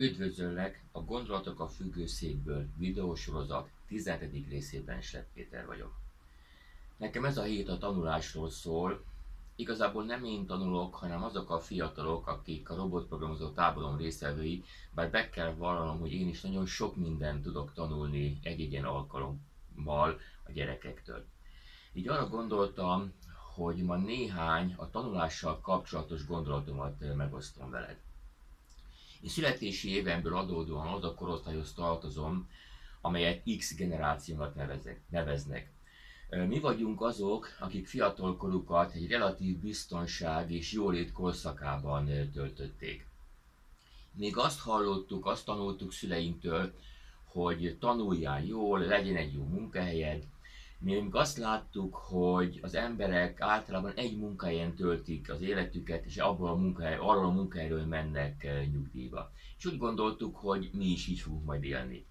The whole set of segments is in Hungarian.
Üdvözöllek! A Gondolatok a függőszékből videósorozat 17. részében Slep Péter vagyok. Nekem ez a hét a tanulásról szól. Igazából nem én tanulok, hanem azok a fiatalok, akik a robotprogramozó táborom részevői, bár be kell vallanom, hogy én is nagyon sok mindent tudok tanulni egy-egy ilyen alkalommal a gyerekektől. Így arra gondoltam, hogy ma néhány a tanulással kapcsolatos gondolatomat megosztom veled. Én születési évemből adódóan az a korosztályhoz tartozom, amelyet X generációnak nevezek, neveznek. Mi vagyunk azok, akik fiatalkorukat egy relatív biztonság és jólét korszakában töltötték. Még azt hallottuk, azt tanultuk szüleinktől, hogy tanuljál jól, legyen egy jó munkahelyed, még azt láttuk, hogy az emberek általában egy munkahelyen töltik az életüket, és abból a munkahely, arról a munkahelyről mennek eh, nyugdíjba. És úgy gondoltuk, hogy mi is így fogunk majd élni.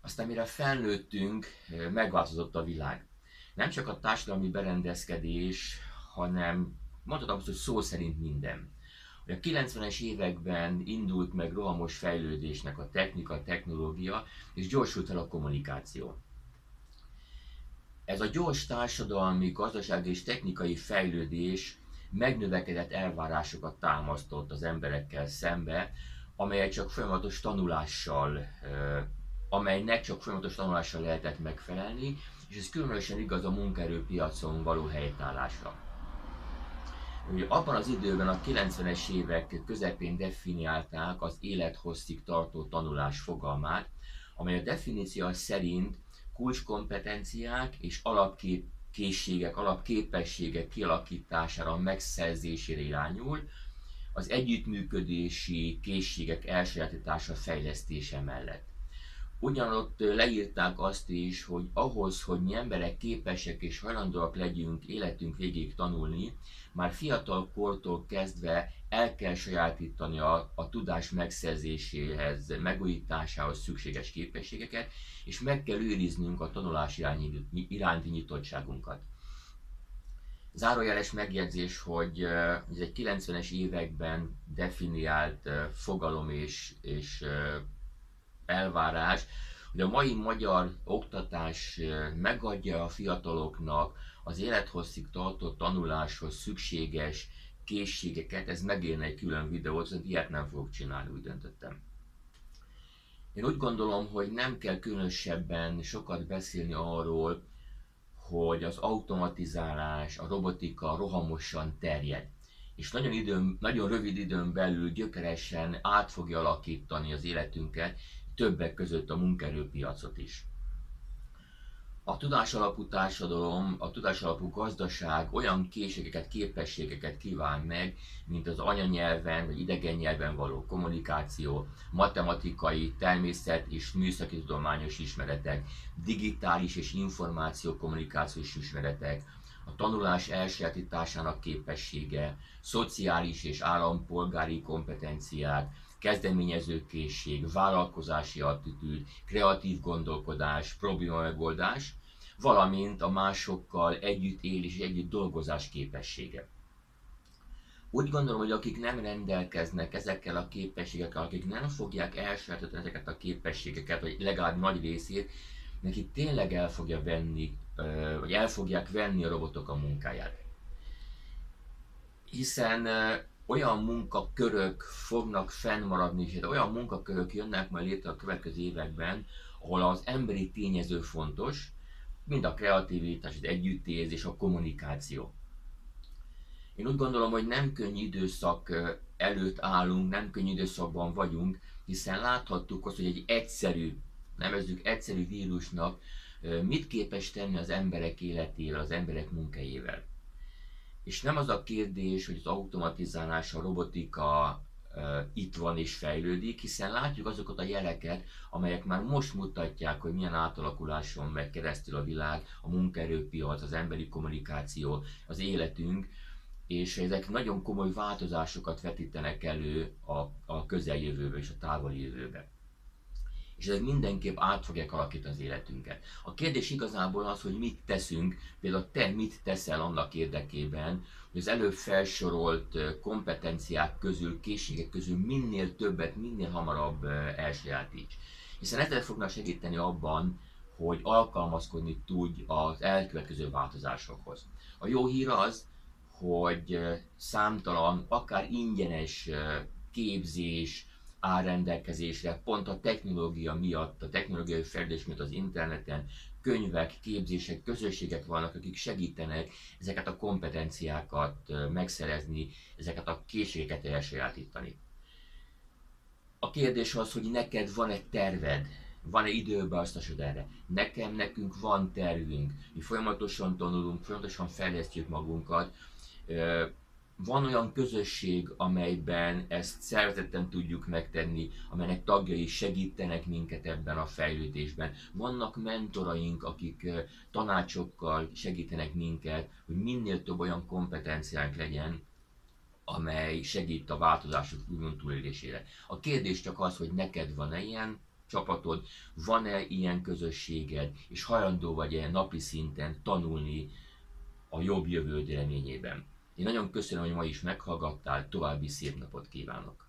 Aztán mire felnőttünk, eh, megváltozott a világ. Nem csak a társadalmi berendezkedés, hanem mondhatom hogy szó szerint minden. A 90-es években indult meg rohamos fejlődésnek a technika, a technológia, és gyorsult el a kommunikáció. Ez a gyors társadalmi, gazdasági és technikai fejlődés megnövekedett elvárásokat támasztott az emberekkel szembe, amelyek csak folyamatos tanulással, amelynek csak folyamatos tanulással lehetett megfelelni, és ez különösen igaz a munkaerőpiacon való helytállásra. Ugye abban az időben a 90-es évek közepén definiálták az élethosszig tartó tanulás fogalmát, amely a definíció szerint kulcskompetenciák és alapkép készségek, alapképességek kialakítására, megszerzésére irányul, az együttműködési készségek elsajátítása, fejlesztése mellett. Ugyanott leírták azt is, hogy ahhoz, hogy mi emberek képesek és hajlandóak legyünk életünk végéig tanulni, már fiatal kortól kezdve el kell sajátítani a, a tudás megszerzéséhez, megújításához szükséges képességeket, és meg kell őriznünk a tanulás iránti nyitottságunkat. Zárójeles megjegyzés, hogy ez egy 90-es években definiált fogalom és, és elvárás, hogy a mai magyar oktatás megadja a fiataloknak az élethosszig tartó tanuláshoz szükséges készségeket, ez megérne egy külön videót, szóval ilyet nem fogok csinálni, úgy döntöttem. Én úgy gondolom, hogy nem kell különösebben sokat beszélni arról, hogy az automatizálás, a robotika rohamosan terjed. És nagyon, időn, nagyon rövid időn belül gyökeresen át fogja alakítani az életünket, többek között a munkerőpiacot is. A tudásalapú társadalom, a tudásalapú gazdaság olyan készségeket, képességeket kíván meg, mint az anyanyelven vagy idegen nyelven való kommunikáció, matematikai, természet és műszaki tudományos ismeretek, digitális és információ kommunikációs ismeretek, a tanulás elsajátításának képessége, szociális és állampolgári kompetenciák, kezdeményezőkészség, vállalkozási attitűd, kreatív gondolkodás, probléma megoldás, valamint a másokkal együtt élés és együtt dolgozás képessége. Úgy gondolom, hogy akik nem rendelkeznek ezekkel a képességekkel, akik nem fogják elsajátítani ezeket a képességeket, vagy legalább nagy részét, neki tényleg el fogja venni, vagy el fogják venni a robotok a munkáját. Hiszen olyan munkakörök fognak fennmaradni, és olyan munkakörök jönnek majd létre a következő években, ahol az emberi tényező fontos, mind a kreativitás, az együttérzés, a kommunikáció. Én úgy gondolom, hogy nem könnyű időszak előtt állunk, nem könnyű időszakban vagyunk, hiszen láthattuk azt, hogy egy egyszerű, nevezzük egyszerű vírusnak mit képes tenni az emberek életével, az emberek munkájével. És nem az a kérdés, hogy az automatizálás, a robotika itt van és fejlődik, hiszen látjuk azokat a jeleket, amelyek már most mutatják, hogy milyen átalakuláson megy keresztül a világ, a munkaerőpiac, az emberi kommunikáció, az életünk, és ezek nagyon komoly változásokat vetítenek elő a, a közeljövőbe és a távoli jövőbe. És ezek mindenképp át fogják alakítani az életünket. A kérdés igazából az, hogy mit teszünk, például te mit teszel annak érdekében, hogy az előbb felsorolt kompetenciák közül, készségek közül minél többet, minél hamarabb elsajátíts. Hiszen ezzel fognak segíteni abban, hogy alkalmazkodni tudj az elkövetkező változásokhoz. A jó hír az, hogy számtalan, akár ingyenes képzés áll rendelkezésre, pont a technológia miatt, a technológiai fejlődés miatt az interneten, könyvek, képzések, közösségek vannak, akik segítenek ezeket a kompetenciákat megszerezni, ezeket a készségeket elsajátítani. A kérdés az, hogy neked van-e terved, van-e időbeosztásod erre? Nekem, nekünk van tervünk, mi folyamatosan tanulunk, folyamatosan fejlesztjük magunkat, van olyan közösség, amelyben ezt szervezetten tudjuk megtenni, amelynek tagjai segítenek minket ebben a fejlődésben. Vannak mentoraink, akik tanácsokkal segítenek minket, hogy minél több olyan kompetenciánk legyen, amely segít a változások úgymond túlélésére. A kérdés csak az, hogy neked van-e ilyen csapatod, van-e ilyen közösséged, és hajlandó vagy-e napi szinten tanulni a jobb jövő reményében. Én nagyon köszönöm, hogy ma is meghallgattál, további szép napot kívánok!